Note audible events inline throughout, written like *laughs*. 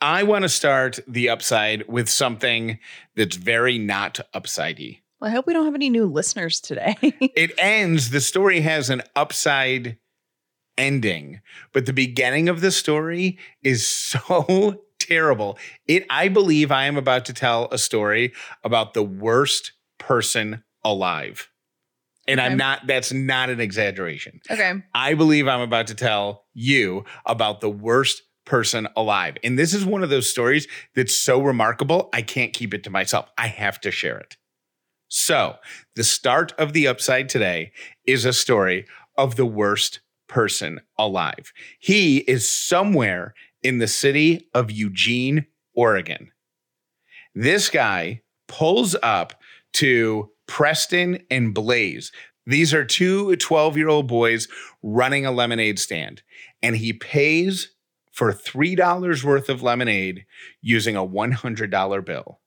I want to start the upside with something that's very not upsidey. Well, I hope we don't have any new listeners today. *laughs* It ends, the story has an upside ending, but the beginning of the story is so *laughs* terrible. It I believe I am about to tell a story about the worst person alive. And Okay. I'm not that's not an exaggeration. okay. I believe I'm about to tell you about the worst person alive. And this is one of those stories that's so remarkable, I can't keep it to myself. I have to share it. So, the start of the upside today is a story of the worst person alive. He is somewhere in the city of Eugene, Oregon. This guy pulls up to Preston and Blaze. These are two 12 year old boys running a lemonade stand, and he pays for $3 worth of lemonade using a $100 bill.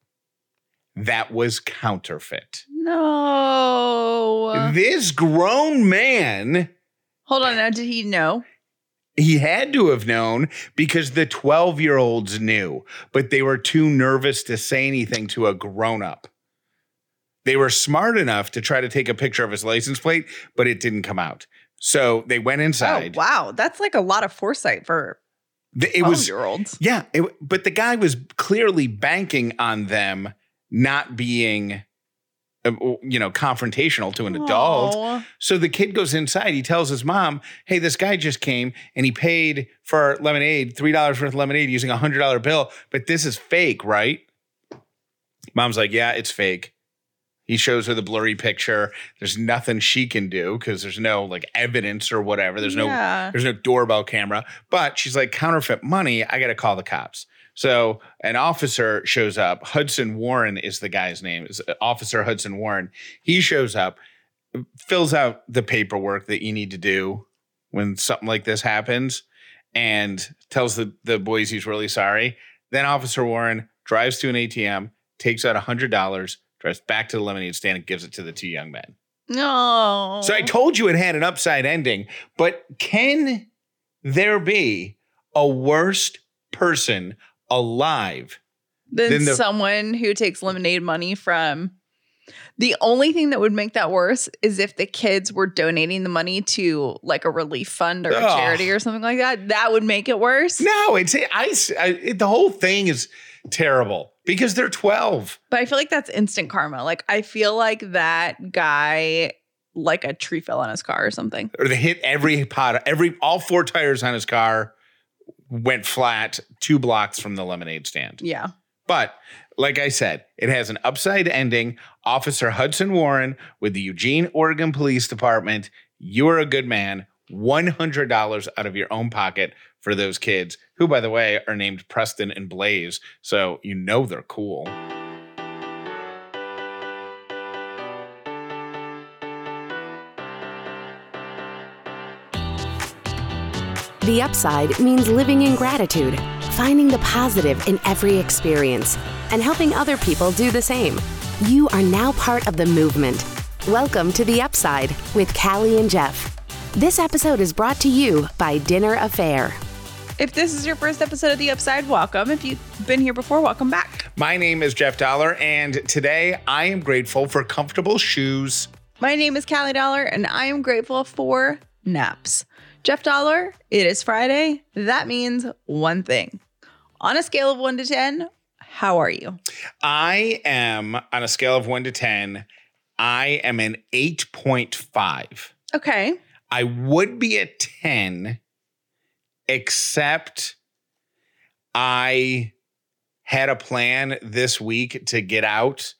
That was counterfeit. No. This grown man, Hold on. Now, did he know? he had to have known because the 12 year olds knew, but they were too nervous to say anything to a grown up. They were smart enough to try to take a picture of his license plate, but it didn't come out. So they went oh, inside. Oh, wow. That's like a lot of foresight for Th- It was year olds. Yeah, it, but the guy was clearly banking on them not being, uh, you know, confrontational to an adult. So the kid goes inside. He tells his mom, "Hey, this guy just came and he paid for lemonade, three dollars worth of lemonade using a hundred dollar bill, but this is fake, right?" Mom's like, "Yeah, it's fake." He shows her the blurry picture. There's nothing she can do because there's no like evidence or whatever. There's no there's no doorbell camera. But she's like, counterfeit money. I got to call the cops. So an officer shows up. Hudson Warren is the guy's name. Is uh, Officer Hudson Warren. He shows up, fills out the paperwork that you need to do when something like this happens, and tells the the boys he's really sorry. Then Officer Warren drives to an ATM, takes out a hundred dollars, drives back to the lemonade stand, and gives it to the two young men. No. So I told you it had an upside ending, but can there be a worst person alive? than, then the- someone who takes lemonade money from the only thing that would make that worse is if the kids were donating the money to like a relief fund or a Ugh. charity or something like that. That would make it worse. No, it's I, I it, the whole thing is terrible because they're 12. But I feel like that's instant karma. Like I feel like that guy, like a tree fell on his car or something. Or they hit every pot, every all four tires on his car went flat two blocks from the lemonade stand. Yeah. But like I said, it has an upside ending. Officer Hudson Warren with the Eugene, Oregon Police Department. You are a good man. $100 out of your own pocket for those kids, who, by the way, are named Preston and Blaze. So you know they're cool. The upside means living in gratitude, finding the positive in every experience, and helping other people do the same. You are now part of the movement. Welcome to The Upside with Callie and Jeff. This episode is brought to you by Dinner A'Fare. If this is your first episode of The Upside, welcome. If you've been here before, welcome back. My name is Jeff Dauler, and today I am grateful for comfortable shoes. My name is Callie Dauler, and I am grateful for naps. Jeff Dauler, it is Friday. That means one thing. On a scale of one to 10, how are you? I am on a scale of one to 10, I am an 8.5. Okay. I would be a 10, except I had a plan this week to get out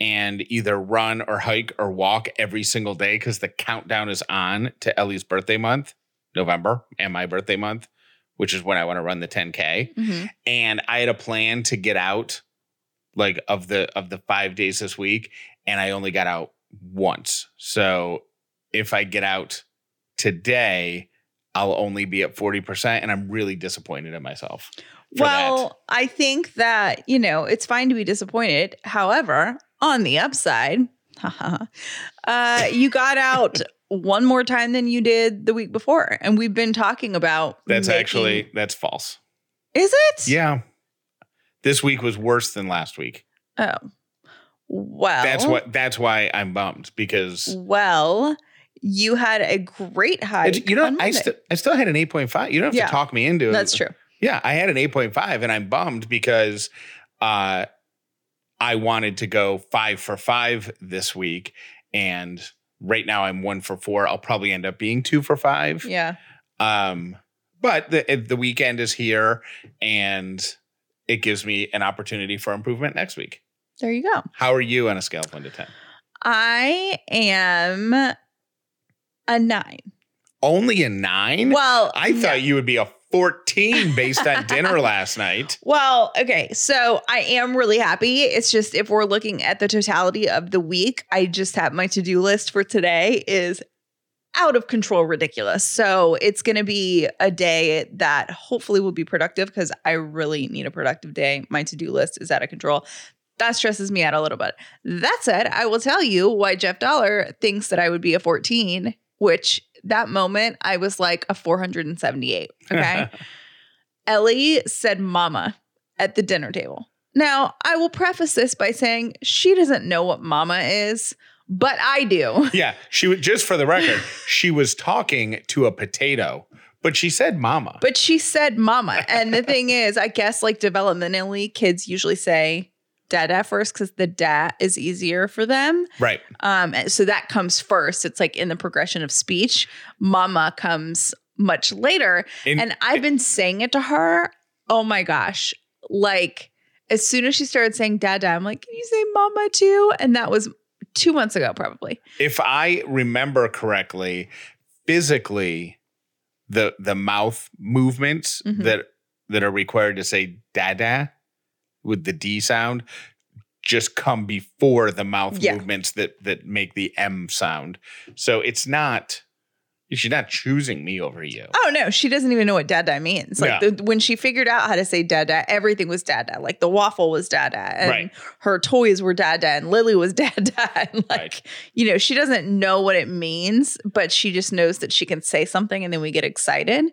and either run or hike or walk every single day because the countdown is on to Ellie's birthday month, November, and my birthday month, which is when I want to run the 10K Mhm. and I had a plan to get out like of the of the 5 days this week and I only got out once. So if I get out today, I'll only be at 40% and I'm really disappointed in myself. Well, I think that, you know, it's fine to be disappointed. However, on the upside, *laughs* uh, you got out one more time than you did the week before. And we've been talking about That's making- actually that's false. Is it? Yeah. This week was worse than last week. Oh. Well. That's what. That's why I'm bummed because Well, you had a great. It's- you know I I still had an eight point five. You don't have Yeah. to talk me into it. That's true. Yeah, I had an eight point five, and I'm bummed because uh, I wanted to go five for five this week, and right now I'm one for four. I'll probably end up being two for five. Yeah. Um, but the the weekend is here, and it gives me an opportunity for improvement next week. There you go. How are you on a scale of one to ten? I am a nine. Only a nine. Well, I no. thought you would be a fourteen based on dinner *laughs* last night. Well, okay. So I am really happy. It's just if we're looking at the totality of the week, I just have my to do list for today is out of control ridiculous. So it's going to be a day that hopefully will be productive because I really need a productive day. My to do list is out of control. That stresses me out a little bit. That said, I will tell you why Jeff Dauler thinks that I would be a 14, which that moment I was like a 478. *laughs* Okay. Ellie said mama at the dinner table. Now, I will preface this by saying she doesn't know what mama is, but I do. *laughs* Yeah, she was just for the record, she was talking to a potato, but she said mama. But she said mama. And the thing is, I guess like developmentally, kids usually say dada first because the da is easier for them. right. Um, so that comes first. It's like in the progression of speech. Mama comes much later. In- and I've been saying it to her. Oh my gosh. Like as soon as she started saying dada, I'm like, can you say mama too? And that was two months ago, probably. if I remember correctly, physically the the mouth movements Mhm. that that are required to say dada with the D sound just come before the mouth Yeah. movements that that make the M sound. So it's not she's not choosing me over you. Oh no, she doesn't even know what dada means. Like Yeah. the, when she figured out how to say dada, everything was dada. Like the waffle was dada, and Right. her toys were dada, and Lily was *laughs* dada. And like Right. you know, she doesn't know what it means, but she just knows that she can say something, and then we get excited.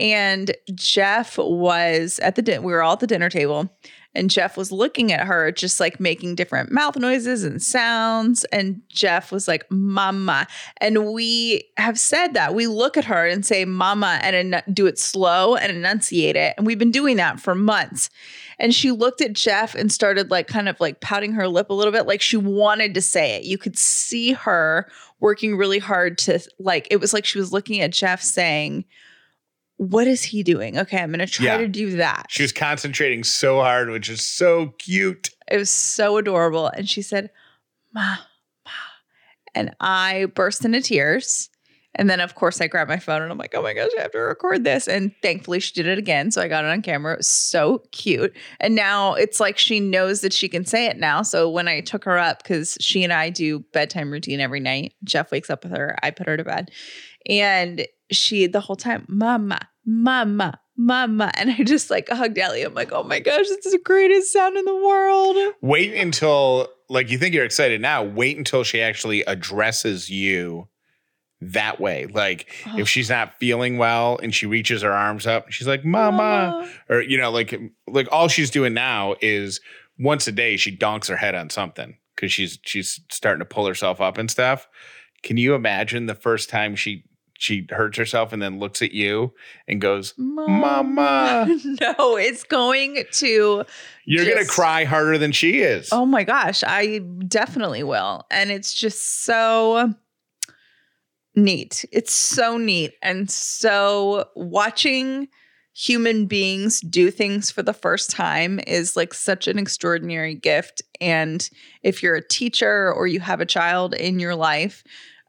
And Jeff was at the din- we were all at the dinner table, and Jeff was looking at her, just like making different mouth noises and sounds. And Jeff was like, "Mama," and we have said that we look at her and say "Mama" and enu- do it slow and enunciate it, and we've been doing that for months. And she looked at Jeff and started like kind of like pouting her lip a little bit, like she wanted to say it. You could see her working really hard to like. It was like she was looking at Jeff saying. What is he doing? Okay, I'm going to try Yeah. to do that. She was concentrating so hard, which is so cute. It was so adorable. And she said, Ma, Ma. And I burst into tears. And then, of course, I grabbed my phone and I'm like, oh my gosh, I have to record this. And thankfully, she did it again. So I got it on camera. It was so cute. And now it's like she knows that she can say it now. So when I took her up, because she and I do bedtime routine every night, Jeff wakes up with her, I put her to bed. And she, the whole time, Mama, Mama, Mama. And I just like hugged Ellie. I'm like, oh my gosh, is the greatest sound in the world. Wait until like you think you're excited now. Wait until she actually addresses you that way. Like if oh. she's not feeling well and she reaches her arms up, she's like, "Mama,", or you know, like like all she's doing now is once a day she donks her head on something because she's she's starting to pull herself up and stuff. Can you imagine the first time she she hurts herself and then looks at you and goes, Mama. *laughs* no, it's going to. "You're gonna cry harder than she is." Oh my gosh, I definitely will. And it's just so neat. It's so neat. And so watching human beings do things for the first time is like such an extraordinary gift. And if you're a teacher or you have a child in your life,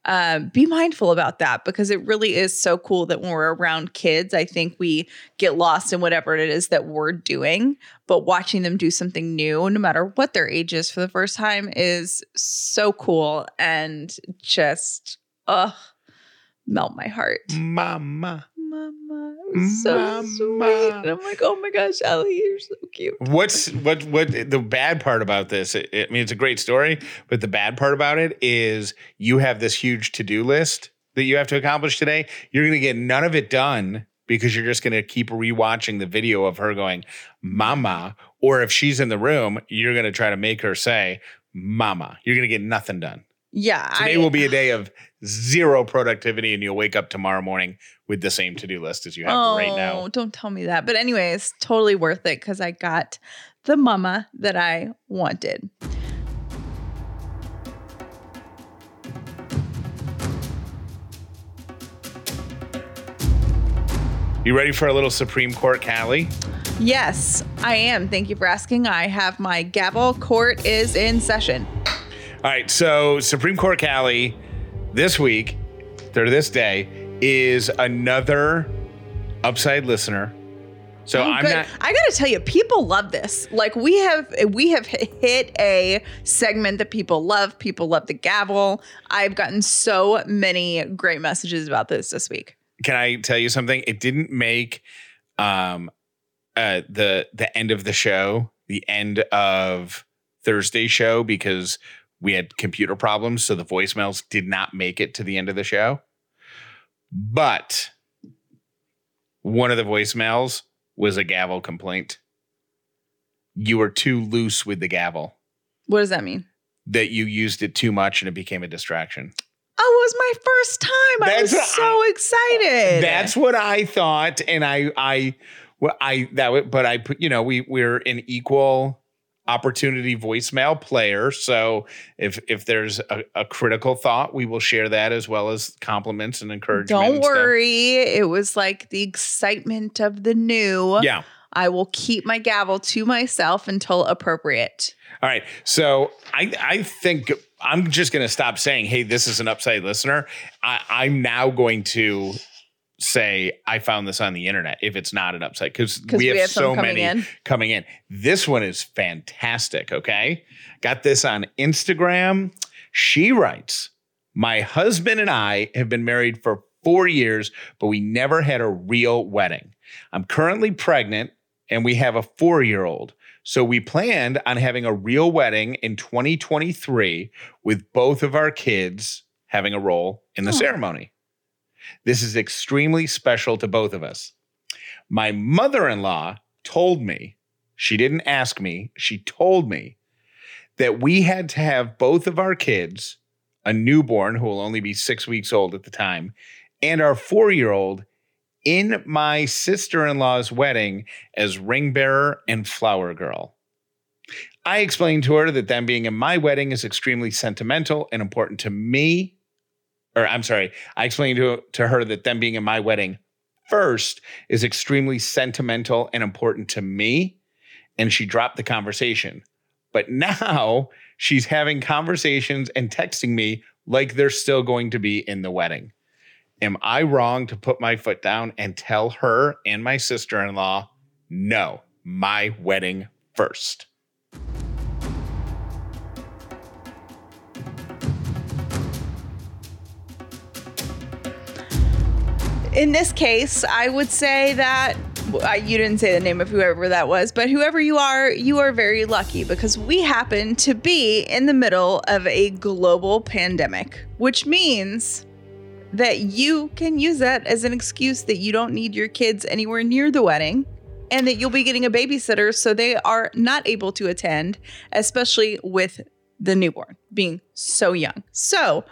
um, be mindful about that because it really is so cool that when we're around kids, I think we get lost in whatever it is that we're doing. But watching them do something new, no matter what their age is for the first time, is so cool and just, ugh, melt my heart. Mama. Mama, it was so Mama. sweet. And I'm like, oh my gosh, Ellie, you're so cute. What's what what the bad part about this? I I mean, it's a great story, but the bad part about it is you have this huge to do list that you have to accomplish today. You're going to get none of it done because you're just going to keep rewatching the video of her going, Mama. Or if she's in the room, you're going to try to make her say, Mama. You're going to get nothing done. Yeah. Today I- will be a day of zero productivity, and you'll wake up tomorrow morning with the same to do list as you have oh, right now. Oh, don't tell me that. But anyways, totally worth it because I got the mama that I wanted. You ready for a little Supreme Court, Callie? Yes, I am. Thank you for asking. I have my gavel. Court is in session. All right, so Supreme Court Callie this week, or this day, is another upside listener. So Oh, I'm good. not. I gotta tell you, people love this. Like we have, we have hit a segment that people love. People love the gavel. I've gotten so many great messages about this this week. Can I tell you something? It didn't make um uh the the end of the show, the end of Thursday show because we had computer problems, so the voicemails did not make it to the end of the show. But one of the voicemails was a gavel complaint. You were too loose with the gavel. What does that mean? That you used it too much and it became a distraction. Oh, it was my first time. I was so excited. That's what I thought, and I, I, well, I that, would- but I put, you know, we we're an equal opportunity voicemail player. So if if there's a, a critical thought, we will share that as well as compliments and encouragement. Don't and worry. It was like the excitement of the new. Yeah. I will keep my gavel to myself until appropriate. All right. So I I think I'm just going to stop saying, "Hey, this is an upside listener." I, I'm now going to say I found this on the internet if it's not an upside because we, we, have, some so coming many in. coming in. This one is fantastic. Okay. Got this on Instagram. She writes, My husband and I have been married for four years, but we never had a real wedding. I'm currently pregnant and we have a four year old. So we planned on having a real wedding in 2023 with both of our kids having a role in the Oh. ceremony. This is extremely special to both of us. My mother in law told me, she didn't ask me, she told me that we had to have both of our kids, a newborn who will only be six weeks old at the time, and our four year old in my sister in law's wedding as ring bearer and flower girl. I explained to her that them being in my wedding is extremely sentimental and important to me. Or I'm sorry, I explained to, to her that them being in my wedding first is extremely sentimental and important to me. And she dropped the conversation. But now she's having conversations and texting me like they're still going to be in the wedding. Am I wrong to put my foot down and tell her and my sister in law, no, my wedding first? In this case, I would say that you didn't say the name of whoever that was, but whoever you are, you are very lucky because we happen to be in the middle of a global pandemic, which means that you can use that as an excuse that you don't need your kids anywhere near the wedding and that you'll be getting a babysitter so they are not able to attend, especially with the newborn being so young. So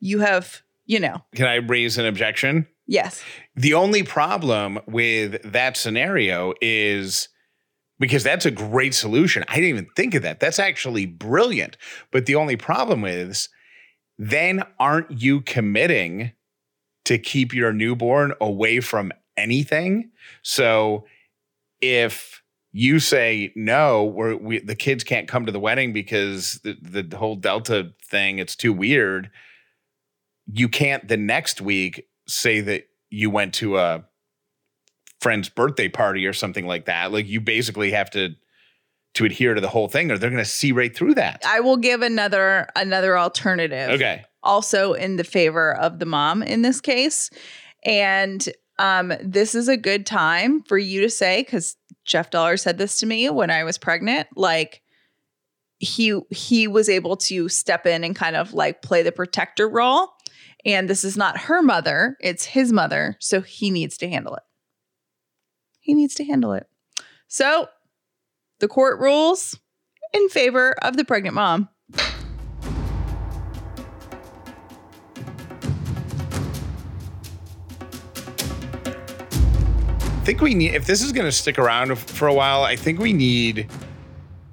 you have, you know, Can I raise an objection? Yes. The only problem with that scenario is because that's a great solution. I didn't even think of that. That's actually brilliant. But the only problem is then aren't you committing to keep your newborn away from anything? So if you say no, we the kids can't come to the wedding because the, the whole Delta thing, it's too weird. You can't the next week say that you went to a friend's birthday party or something like that. Like you basically have to to adhere to the whole thing, or they're going to see right through that. I will give another another alternative. Okay. Also in the favor of the mom in this case. And um this is a good time for you to say cuz Jeff Dauler said this to me when I was pregnant like he he was able to step in and kind of like play the protector role and this is not her mother, it's his mother, so he needs to handle it. he needs to handle it. So the court rules in favor of the pregnant mom. I think we need, if this is going to stick around for a while, I think we need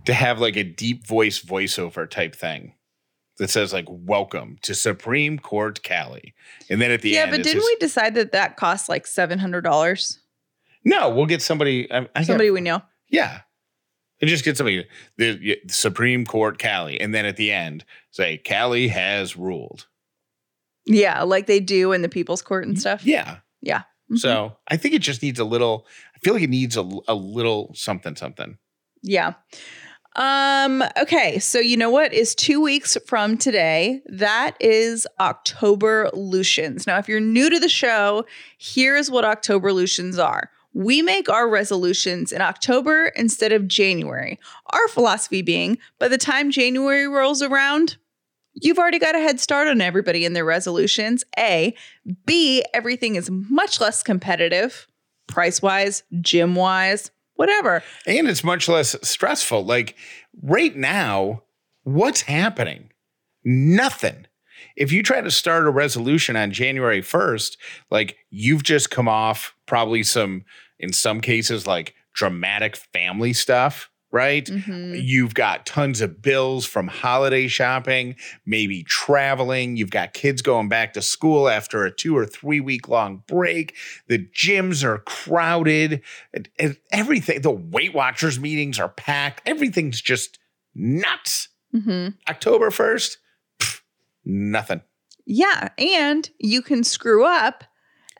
to have like a deep voice voiceover type thing that says like "Welcome to Supreme Court Callie," and then at the end, yeah, end, but didn't just- we decide that that costs like seven hundred dollars? No, we'll get somebody. I, I Somebody we know. yeah, and just get somebody the, the Supreme Court Callie, and then at the end say Callie has ruled. Yeah, like they do in the People's Court and stuff. Yeah. Yeah. Mhm. So I think it just needs a little. I feel like it needs a, a little something something. Yeah. Um, okay, so you know what is two weeks from today? That is October Lutions. Now, if you're new to the show, here's what October Lutions are. We make our resolutions in October instead of January. Our philosophy being by the time January rolls around, you've already got a head start on everybody in their resolutions. A. B. Everything is much less competitive, price wise, gym wise, whatever. and it's much less stressful. Like right now, what's happening? Nothing. If you try to start a resolution on January 1st, like you've just come off probably some, in some cases, like dramatic family stuff, right? Mhm. You've got tons of bills from holiday shopping, maybe traveling. You've got kids going back to school after a two or three week long break. The gyms are crowded. everything, the Weight Watchers meetings are packed. Everything's just nuts. Mhm. October 1st, pff, nothing. Yeah. And you can screw up.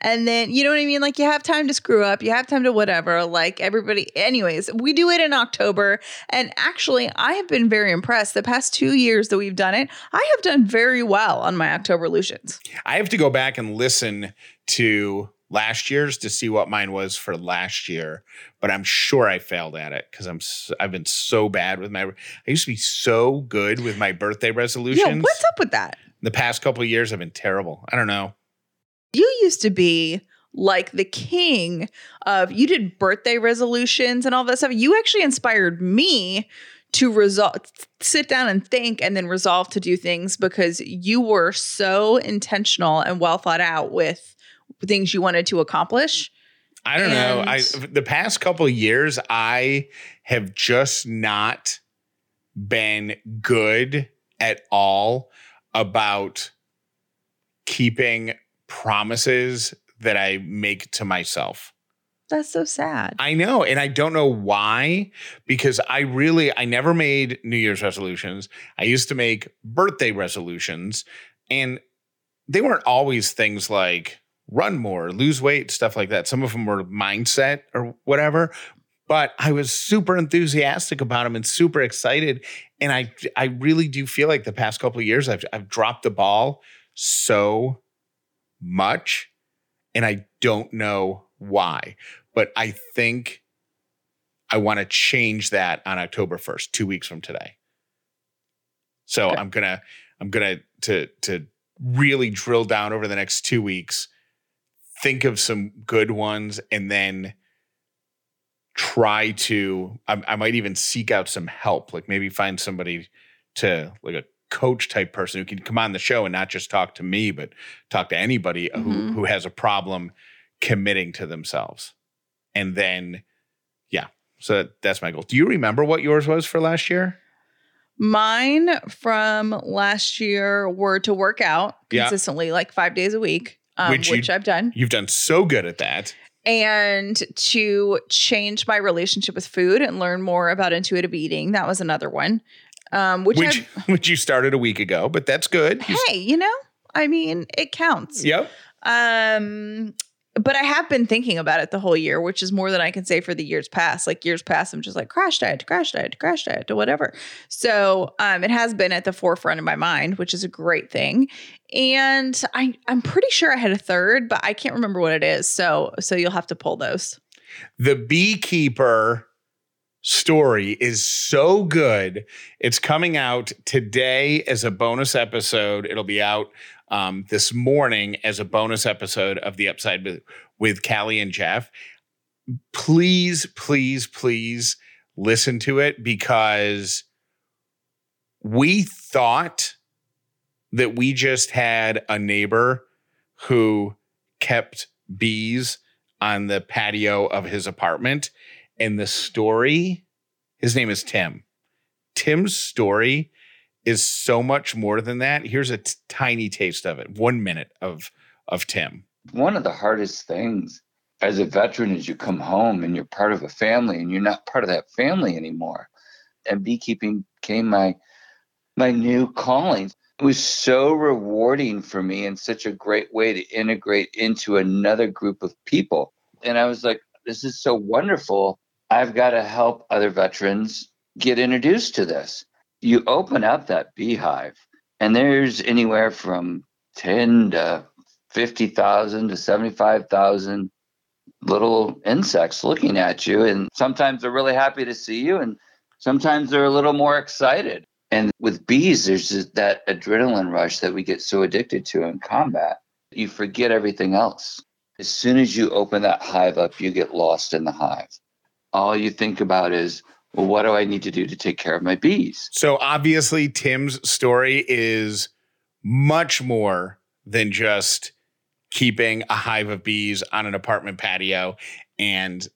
And then, you know what I mean? Like, you have time to screw up. You have time to whatever. Like, everybody, anyways, we do it in October. And actually, I have been very impressed. The past two years that we've done it, I have done very well on my October Lutions. I have to go back and listen to last year's to see what mine was for last year, but I'm sure I failed at it because I'm I've been so bad with my. I used to be so good with my birthday resolutions. Yeah. What's up with that? The past couple of years, I've been terrible. I don't know. You used to be like the king of you did birthday resolutions and all that stuff. You actually inspired me to resolve sit down and think and then resolve to do things because you were so intentional and well thought out with things you wanted to accomplish. I don't know. I the past couple of years, I have just not been good at all about keeping promises that I make to myself. That's so sad. I know, and I don't know why because I really I never made New Year's resolutions. I used to make birthday resolutions and they weren't always things like run more, lose weight, stuff like that. Some of them were mindset or whatever, but I was super enthusiastic about them and super excited and I I really do feel like the past couple of years I've I've dropped the ball so much and I don't know why. But I think I want to change that on October 1st, 2 weeks from today. So Okay. I'm going to I'm going to to to really drill down over the next 2 weeks, think of some good ones and then try to I, I might even seek out some help, like maybe find somebody to like a coach type person who can come on the show and not just talk to me, but talk to anybody who Mhm. who has a problem committing to themselves. And then, yeah. So that's my goal. Do you remember what yours was for last year? Mine from last year were to work out Yeah. consistently, like five days a week, um, Which which, you- I've done. You've done so good at that. and to change my relationship with food and learn more about intuitive eating. That was another one. Um, which, Which I've- *laughs* which you started a week ago, but that's good. Hey, you know, I mean, it counts. Yep. Um, but I have been thinking about it the whole year, which is more than I can say for the years past. Like years past, I'm just like crash diet, crash diet, crash diet, to whatever. So um, it has been at the forefront of my mind, which is a great thing. And I, I'm pretty sure I had a third, but I can't remember what it is. So so you'll have to pull those. The beekeeper story is so good. It's coming out today as a bonus episode. It'll be out um, this morning as a bonus episode of the Upside with, with Callie and Jeff. please, please, please listen to it because we thought that we just had a neighbor who kept bees on the patio of his apartment. And the story, his name is Tim. Tim's story is so much more than that. Here's a t- tiny taste of it. One minute of of Tim. One of the hardest things as a veteran is you come home and you're part of a family and you're not part of that family anymore. And beekeeping became my my new calling. It was so rewarding for me and such a great way to integrate into another group of people. And I was like, this is so wonderful. I've got to help other veterans get introduced to this. You open up that beehive, and there's anywhere from 10 to 50,000 to 75,000 little insects looking at you. And sometimes they're really happy to see you, and sometimes they're a little more excited. And with bees, there's just that adrenaline rush that we get so addicted to in combat. You forget everything else. As soon as you open that hive up, you get lost in the hive. All you think about is, well, what do I need to do to take care of my bees? So obviously, Tim's story is much more than just keeping a hive of bees on an apartment patio and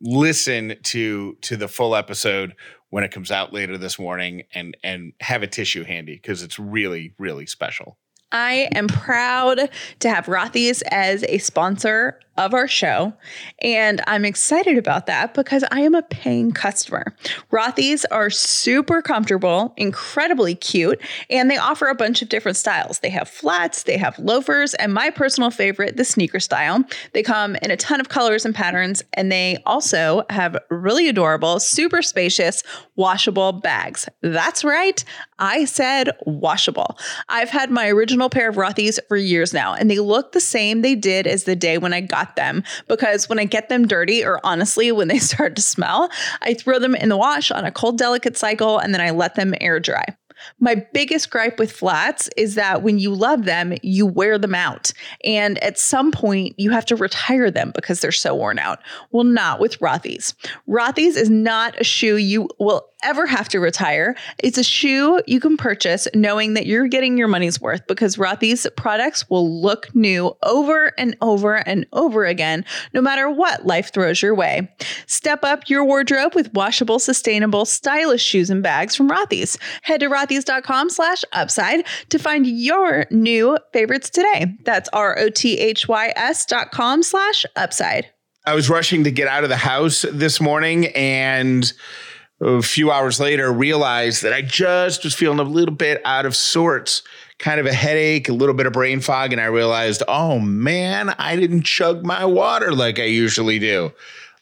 listen to to the full episode when it comes out later this morning and and have a tissue handy because it's really really special I am proud to have Rothy's as a sponsor of our show. And I'm excited about that because I am a paying customer. Rothy's are super comfortable, incredibly cute, and they offer a bunch of different styles. They have flats, they have loafers, and my personal favorite, the sneaker style. They come in a ton of colors and patterns, and they also have really adorable, super spacious, washable bags. That's right, I said washable. I've had my original pair of Rothy's for years now, and they look the same they did as the day when I got them because when I get them dirty, or honestly, *laughs* when they start to smell, I throw them in the wash on a cold, delicate cycle and then I let them air dry. My biggest gripe with flats is that when you love them, you wear them out. And at some point, you have to retire them because they're so worn out. Well, not with Rothy's. Rothy's is not a shoe you will ever have to retire. It's a shoe you can purchase knowing that you're getting your money's worth because Rothy's products will look new over and over and over again, no matter what life throws your way. Step up your wardrobe with washable, sustainable, stylish shoes and bags from Rothy's. Head to rothys.com slash upside to find your new favorites today. That's R-O-T-H-Y-S dot com slash upside. I was rushing to get out of the house this morning and a few hours later realized that I just was feeling a little bit out of sorts, kind of a headache, a little bit of brain fog. And I realized, oh man, I didn't chug my water like I usually do.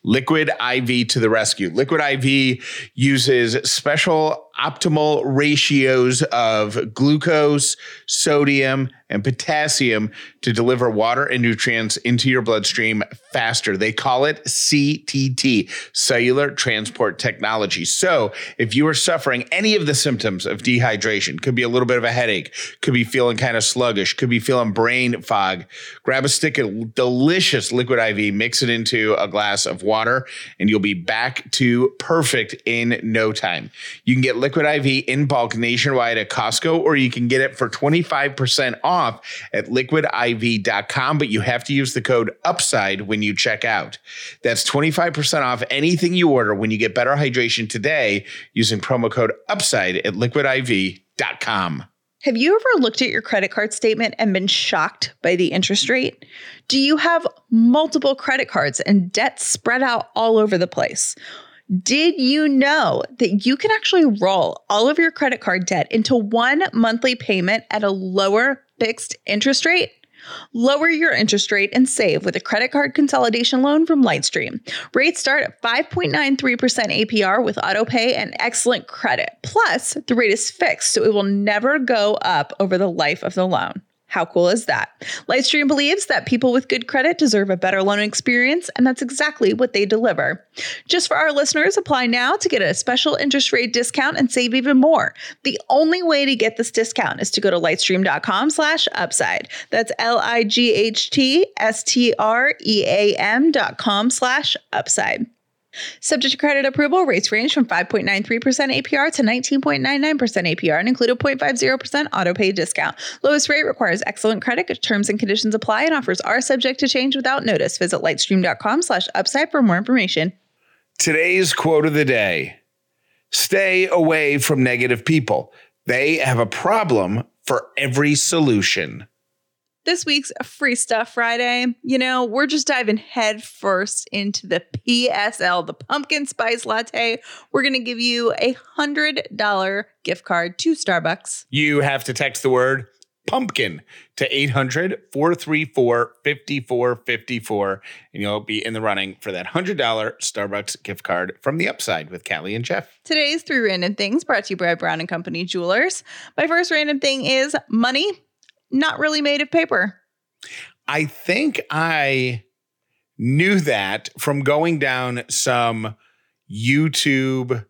Liquid IV to the rescue. Liquid IV uses special optimal ratios of glucose, sodium, and potassium to deliver water and nutrients into your bloodstream faster. They call it CTT, cellular transport technology. So, if you are suffering any of the symptoms of dehydration, could be a little bit of a headache, could be feeling kind of sluggish, could be feeling brain fog, grab a stick of delicious liquid IV, mix it into a glass of water, and you'll be back to perfect in no time. You can get liquid IV in bulk nationwide at Costco, or you can get it for 25% off at liquidiv.com, but you have to use the code UPSIDE when you check out. That's 25% off anything you order when you get better hydration today using promo code UPSIDE at liquidiv.com. Have you ever looked at your credit card statement and been shocked by the interest rate? Do you have multiple credit cards and debt spread out all over the place? Did you know that you can actually roll all of your credit card debt into one monthly payment at a lower fixed interest rate? Lower your interest rate and save with a credit card consolidation loan from Lightstream. Rates start at 5.93% APR with autopay and excellent credit. Plus, the rate is fixed, so it will never go up over the life of the loan. How cool is that? Lightstream believes that people with good credit deserve a better loan experience, and that's exactly what they deliver. Just for our listeners, apply now to get a special interest rate discount and save even more. The only way to get this discount is to go to lightstream.com slash upside. That's L-I-G-H-T-S-T-R-E-A-M dot com slash upside. Subject to credit approval, rates range from 5.93% APR to 19.99% APR and include a 0.50% auto pay discount. Lowest rate requires excellent credit. Terms and conditions apply and offers are subject to change without notice. Visit lightstream.com slash upside for more information. Today's quote of the day Stay away from negative people. They have a problem for every solution. This week's Free Stuff Friday, you know, we're just diving headfirst into the PSL, the pumpkin spice latte. We're going to give you a $100 gift card to Starbucks. You have to text the word pumpkin to 800 434 5454, and you'll be in the running for that $100 Starbucks gift card from the upside with Callie and Jeff. Today's three random things brought to you by Brown and Company Jewelers. My first random thing is money not really made of paper. I think I knew that from going down some YouTube,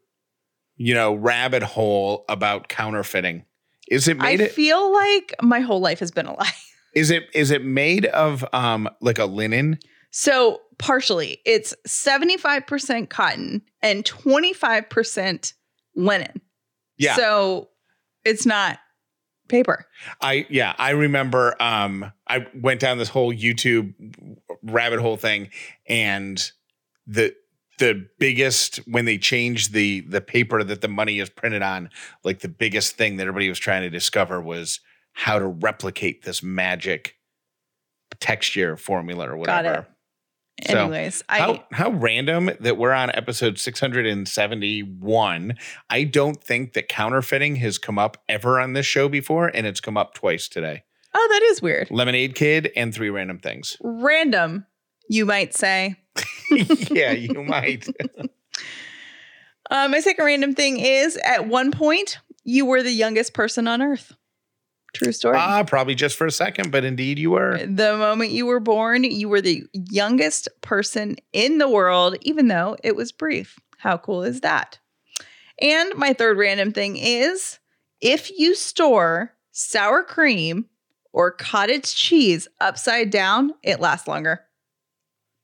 you know, rabbit hole about counterfeiting. Is it made I it feel like my whole life has been a lie. *laughs* is it is it made of um like a linen? So, partially, it's 75% cotton and 25% linen. Yeah. So, it's not paper. I yeah, I remember um I went down this whole YouTube rabbit hole thing and the the biggest when they changed the the paper that the money is printed on, like the biggest thing that everybody was trying to discover was how to replicate this magic texture formula or whatever. So, Anyways, I How how random that we're on episode 671. I don't think that counterfeiting has come up ever on this show before, and it's come up twice today. Oh, that is weird. Lemonade Kid and three random things. Random, you might say. *laughs* yeah, you might. *laughs* Uh, my second random thing is at one point, you were the youngest person on earth. True story. Ah, probably just for a second, but indeed you were. the moment you were born, you were the youngest person in the world, even though it was brief. How cool is that? And my third random thing is if you store sour cream or cottage cheese upside down, it lasts longer.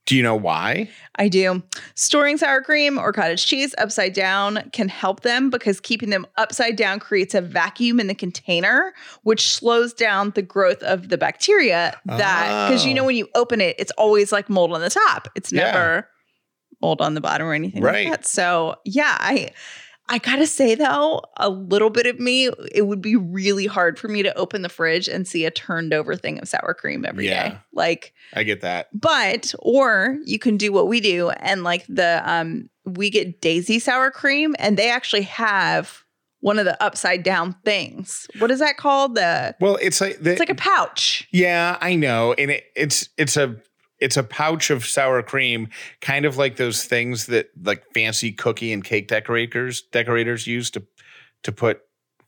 Do you know why? I do. Storing sour cream or cottage cheese upside down can help them because keeping them upside down creates a vacuum in the container, which slows down the growth of the bacteria. That because you know Oh. when you open it, it's always like mold on the top. It's Yeah. never mold on the bottom or anything Right. like that. So yeah, I I gotta say though, a little bit of me, it would be really hard for me to open the fridge and see a turned over thing of sour cream every day. Yeah. Like I get that. but or you can do what we do and like the um we get daisy sour cream and they actually have one of the upside down things. What is that called? The Well, it's like the, it's like a pouch. Yeah, I know. And it, it's it's a it's a pouch of sour cream, kind of like those things that like fancy cookie and cake decorators decorators use to to put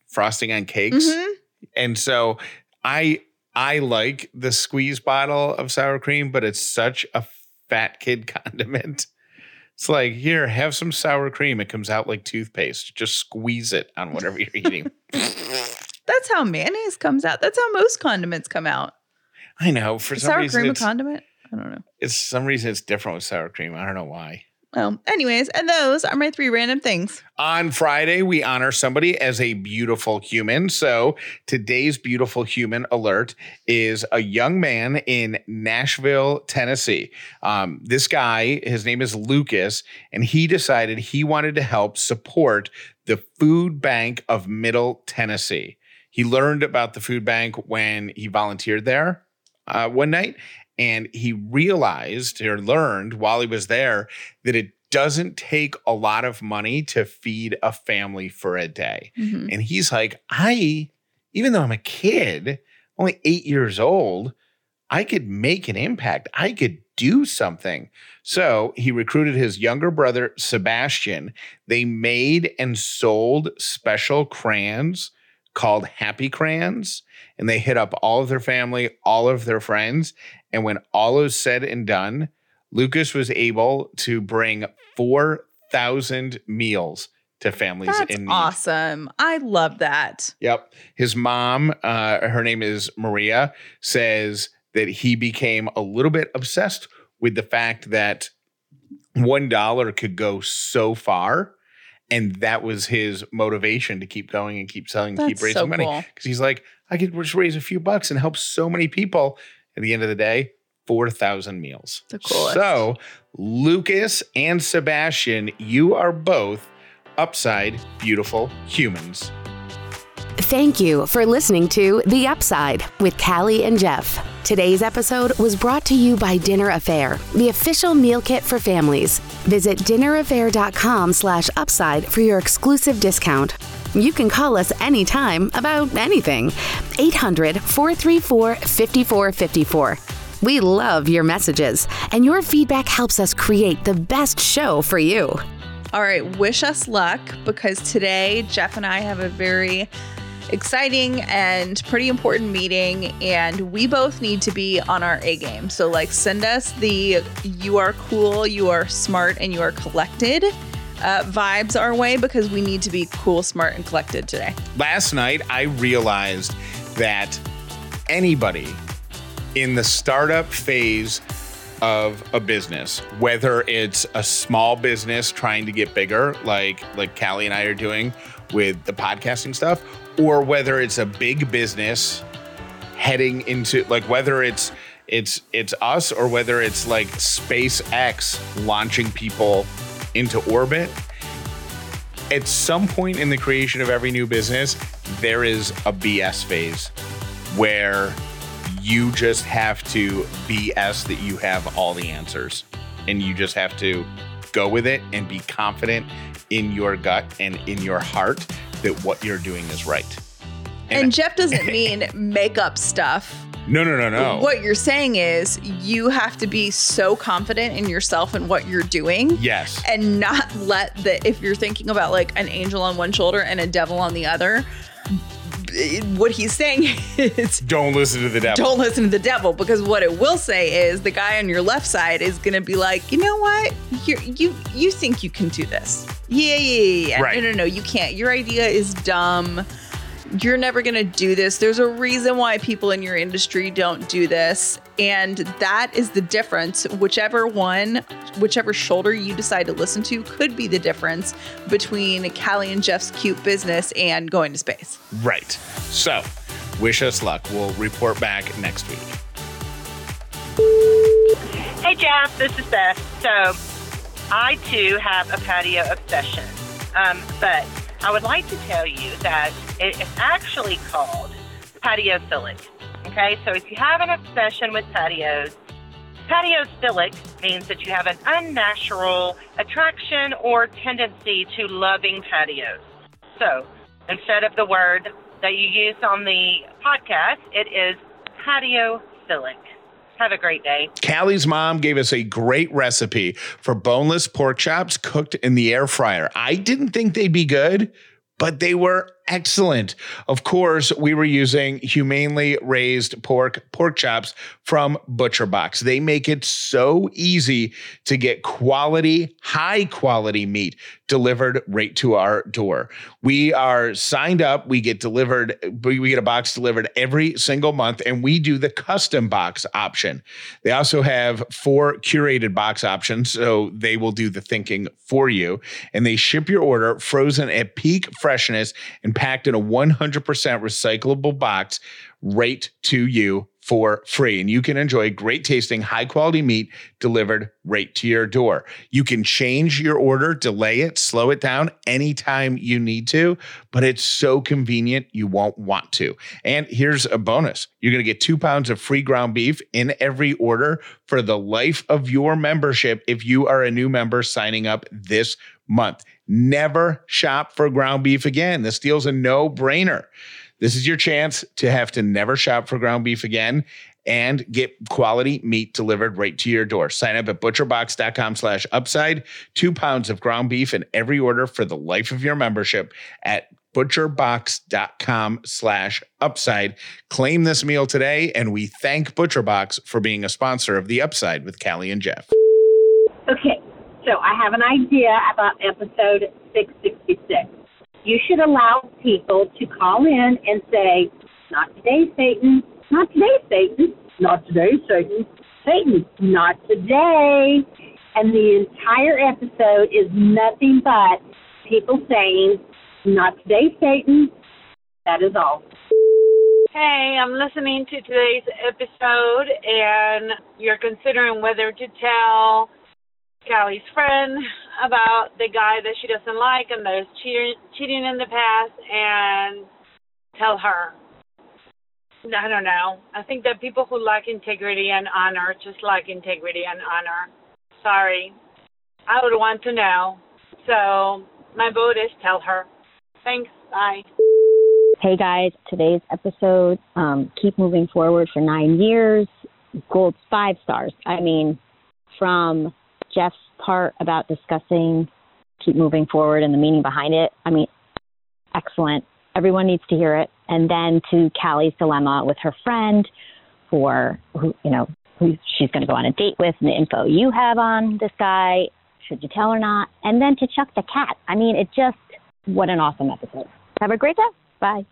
frosting on cakes. Mhm. And so I I like the squeeze bottle of sour cream, but it's such a fat kid *laughs* condiment. It's like, here, have some sour cream. It comes out like toothpaste. Just squeeze it on whatever you're eating. *laughs* *laughs* That's how mayonnaise comes out. That's how most condiments come out. I know. For Is some sour reason, cream a condiment? I don't know. it's some reason it's different with sour cream. I don't know why. Well, anyways, and those are my three random things. On Friday, we honor somebody as a beautiful human. So today's beautiful human alert is a young man in Nashville, Tennessee. Um, this guy, his name is Lucas, and he decided he wanted to help support the food bank of Middle Tennessee. He learned about the food bank when he volunteered there uh, one night, and he realized or learned while he was there that it doesn't take a lot of money to feed a family for a day. Mhm. And he's like, I, even though I'm a kid, only eight years old, I could make an impact. I could do something. So he recruited his younger brother, Sebastian. They made and sold special crayons called Happy Crayons, and they hit up all of their family, all of their friends. And when all is said and done, Lucas was able to bring 4,000 meals to families That's in need. awesome. I love that. Yep. His mom, uh, her name is Maria, says that he became a little bit obsessed with the fact that one dollar could go so far. And that was his motivation to keep going and keep selling, and keep raising so money. cool. Because he's like, I could just raise a few bucks and help so many people. At the end of the day, 4,000 meals. The coolest. So, Lucas and Sebastian, you are both upside beautiful humans. Thank you for listening to The Upside with Callie and Jeff. Today's episode was brought to you by Dinner A'Fare, the official meal kit for families. Visit dinnerafare.com slash upside for your exclusive discount. You can call us anytime about anything. 800 434 5454. We love your messages, and your feedback helps us create the best show for you. All right, wish us luck because today Jeff and I have a very exciting and pretty important meeting, and we both need to be on our A game. So, like, send us the you are cool, you are smart, and you are collected uh, vibes our way because we need to be cool, smart, and collected today. Last night, I realized that anybody in the startup phase of a business, whether it's a small business trying to get bigger, like like Callie and I are doing with the podcasting stuff, or whether it's a big business heading into like whether it's it's it's us or whether it's like SpaceX launching people into orbit. At some point in the creation of every new business, there is a BS phase where you just have to BS that you have all the answers and you just have to go with it and be confident in your gut and in your heart that what you're doing is right. And, Jeff doesn't *laughs* mean make up stuff. No, no, no, no. What you're saying is you have to be so confident in yourself and what you're doing. Yes. and not let the if you're thinking about like an angel on one shoulder and a devil on the other what he's saying *laughs* is Don't listen to the devil. don't listen to the devil because what it will say is the guy on your left side is going to be like you know what you you you think you can do this yeah yeah yeah, yeah. Right. no no no you can't your idea is dumb you're never going to do this. There's a reason why people in your industry don't do this. And that is the difference. Whichever one, whichever shoulder you decide to listen to could be the difference between Callie and Jeff's cute business and going to space. Right. So, wish us luck. We'll report back next week. Hey, Jeff, this is Beth. So, I too have a patio obsession, um, but I would like to tell you that it is actually called patio patiophilic. Okay, so if you have an obsession with patios, patiophilic means that you have an unnatural attraction or tendency to loving patios. So, instead of the word that you used on the podcast, it is patiophilic. Have a great day. Callie's mom gave us a great recipe for boneless pork chops cooked in the air fryer. I didn't think they'd be good, but they were excellent. Of course, we were using humanely raised pork pork chops from Butcher Box. They make it so easy to get quality, high quality meat delivered right to our door. We are signed up, we get delivered we get a box delivered every single month and we do the custom box option. They also have four curated box options so they will do the thinking for you and they ship your order frozen at peak freshness and packed in a 100% recyclable box right to you for free. And you can enjoy great tasting, high quality meat delivered right to your door. You can change your order, delay it, slow it down anytime you need to, but it's so convenient you won't want to. And here's a bonus you're going to get two pounds of free ground beef in every order for the life of your membership if you are a new member signing up this month. Never shop for ground beef again. This deal's a no brainer. This is your chance to have to never shop for ground beef again and get quality meat delivered right to your door. Sign up at butcherbox.com slash upside. Two pounds of ground beef in every order for the life of your membership at butcherbox.com slash upside. Claim this meal today, and we thank ButcherBox for being a sponsor of The Upside with Callie and Jeff. Okay, so I have an idea about episode 666. You should allow people to call in and say, Not today, Satan. Not today, Satan. Not today, Satan. Satan, not today. And the entire episode is nothing but people saying, Not today, Satan. That is all. Hey, I'm listening to today's episode, and you're considering whether to tell Callie's friend about the guy that she doesn't like and that is cheating, cheating in the past, and tell her. I don't know. I think that people who lack integrity and honor just lack integrity and honor. Sorry. I would want to know. So my vote is tell her. Thanks. Bye. Hey guys, today's episode, um, keep moving forward for nine years. Gold five stars. I mean, from Jeff's part about discussing keep moving forward and the meaning behind it. I mean, excellent. Everyone needs to hear it. And then to Callie's dilemma with her friend for who, you know, who she's going to go on a date with and the info you have on this guy. Should you tell or not? And then to Chuck the cat. I mean, it just, what an awesome episode. Have a great day. Bye.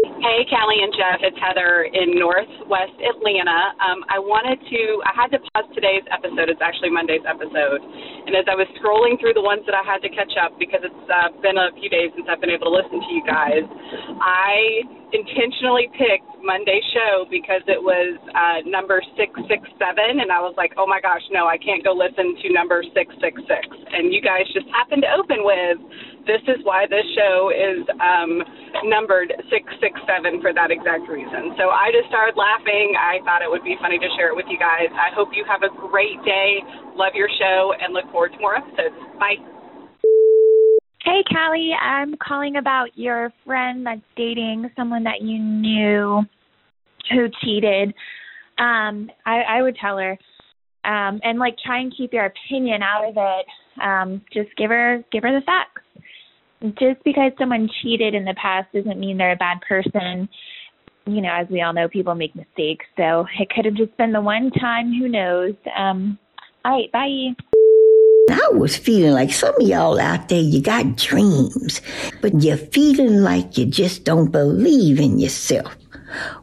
Hey, Callie and Jeff, it's Heather in Northwest Atlanta. Um, I wanted to, I had to pause today's episode. It's actually Monday's episode. And as I was scrolling through the ones that I had to catch up because it's uh, been a few days since I've been able to listen to you guys, I intentionally picked Monday's show because it was uh, number 667. And I was like, oh my gosh, no, I can't go listen to number 666. And you guys just happened to open with this is why this show is um, numbered 667 for that exact reason. So I just started laughing. I thought it would be funny to share it with you guys. I hope you have a great day. Love your show and look forward to more episodes. Bye. Hey, Callie. I'm calling about your friend that's dating someone that you knew who cheated. Um, I, I would tell her, um, and like try and keep your opinion out of it. Um, just give her give her the facts just because someone cheated in the past doesn't mean they're a bad person. You know, as we all know, people make mistakes. So it could have just been the one time. Who knows? Um, all right, bye. I was feeling like some of y'all out there, you got dreams, but you're feeling like you just don't believe in yourself.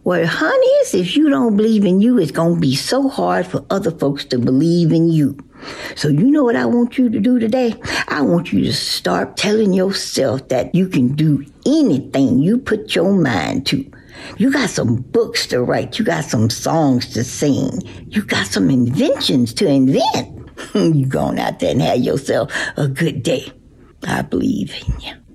Well, honey, if you don't believe in you, it's going to be so hard for other folks to believe in you. So you know what I want you to do today? I want you to start telling yourself that you can do anything you put your mind to. You got some books to write. You got some songs to sing. You got some inventions to invent. *laughs* you going out there and have yourself a good day. I believe in you.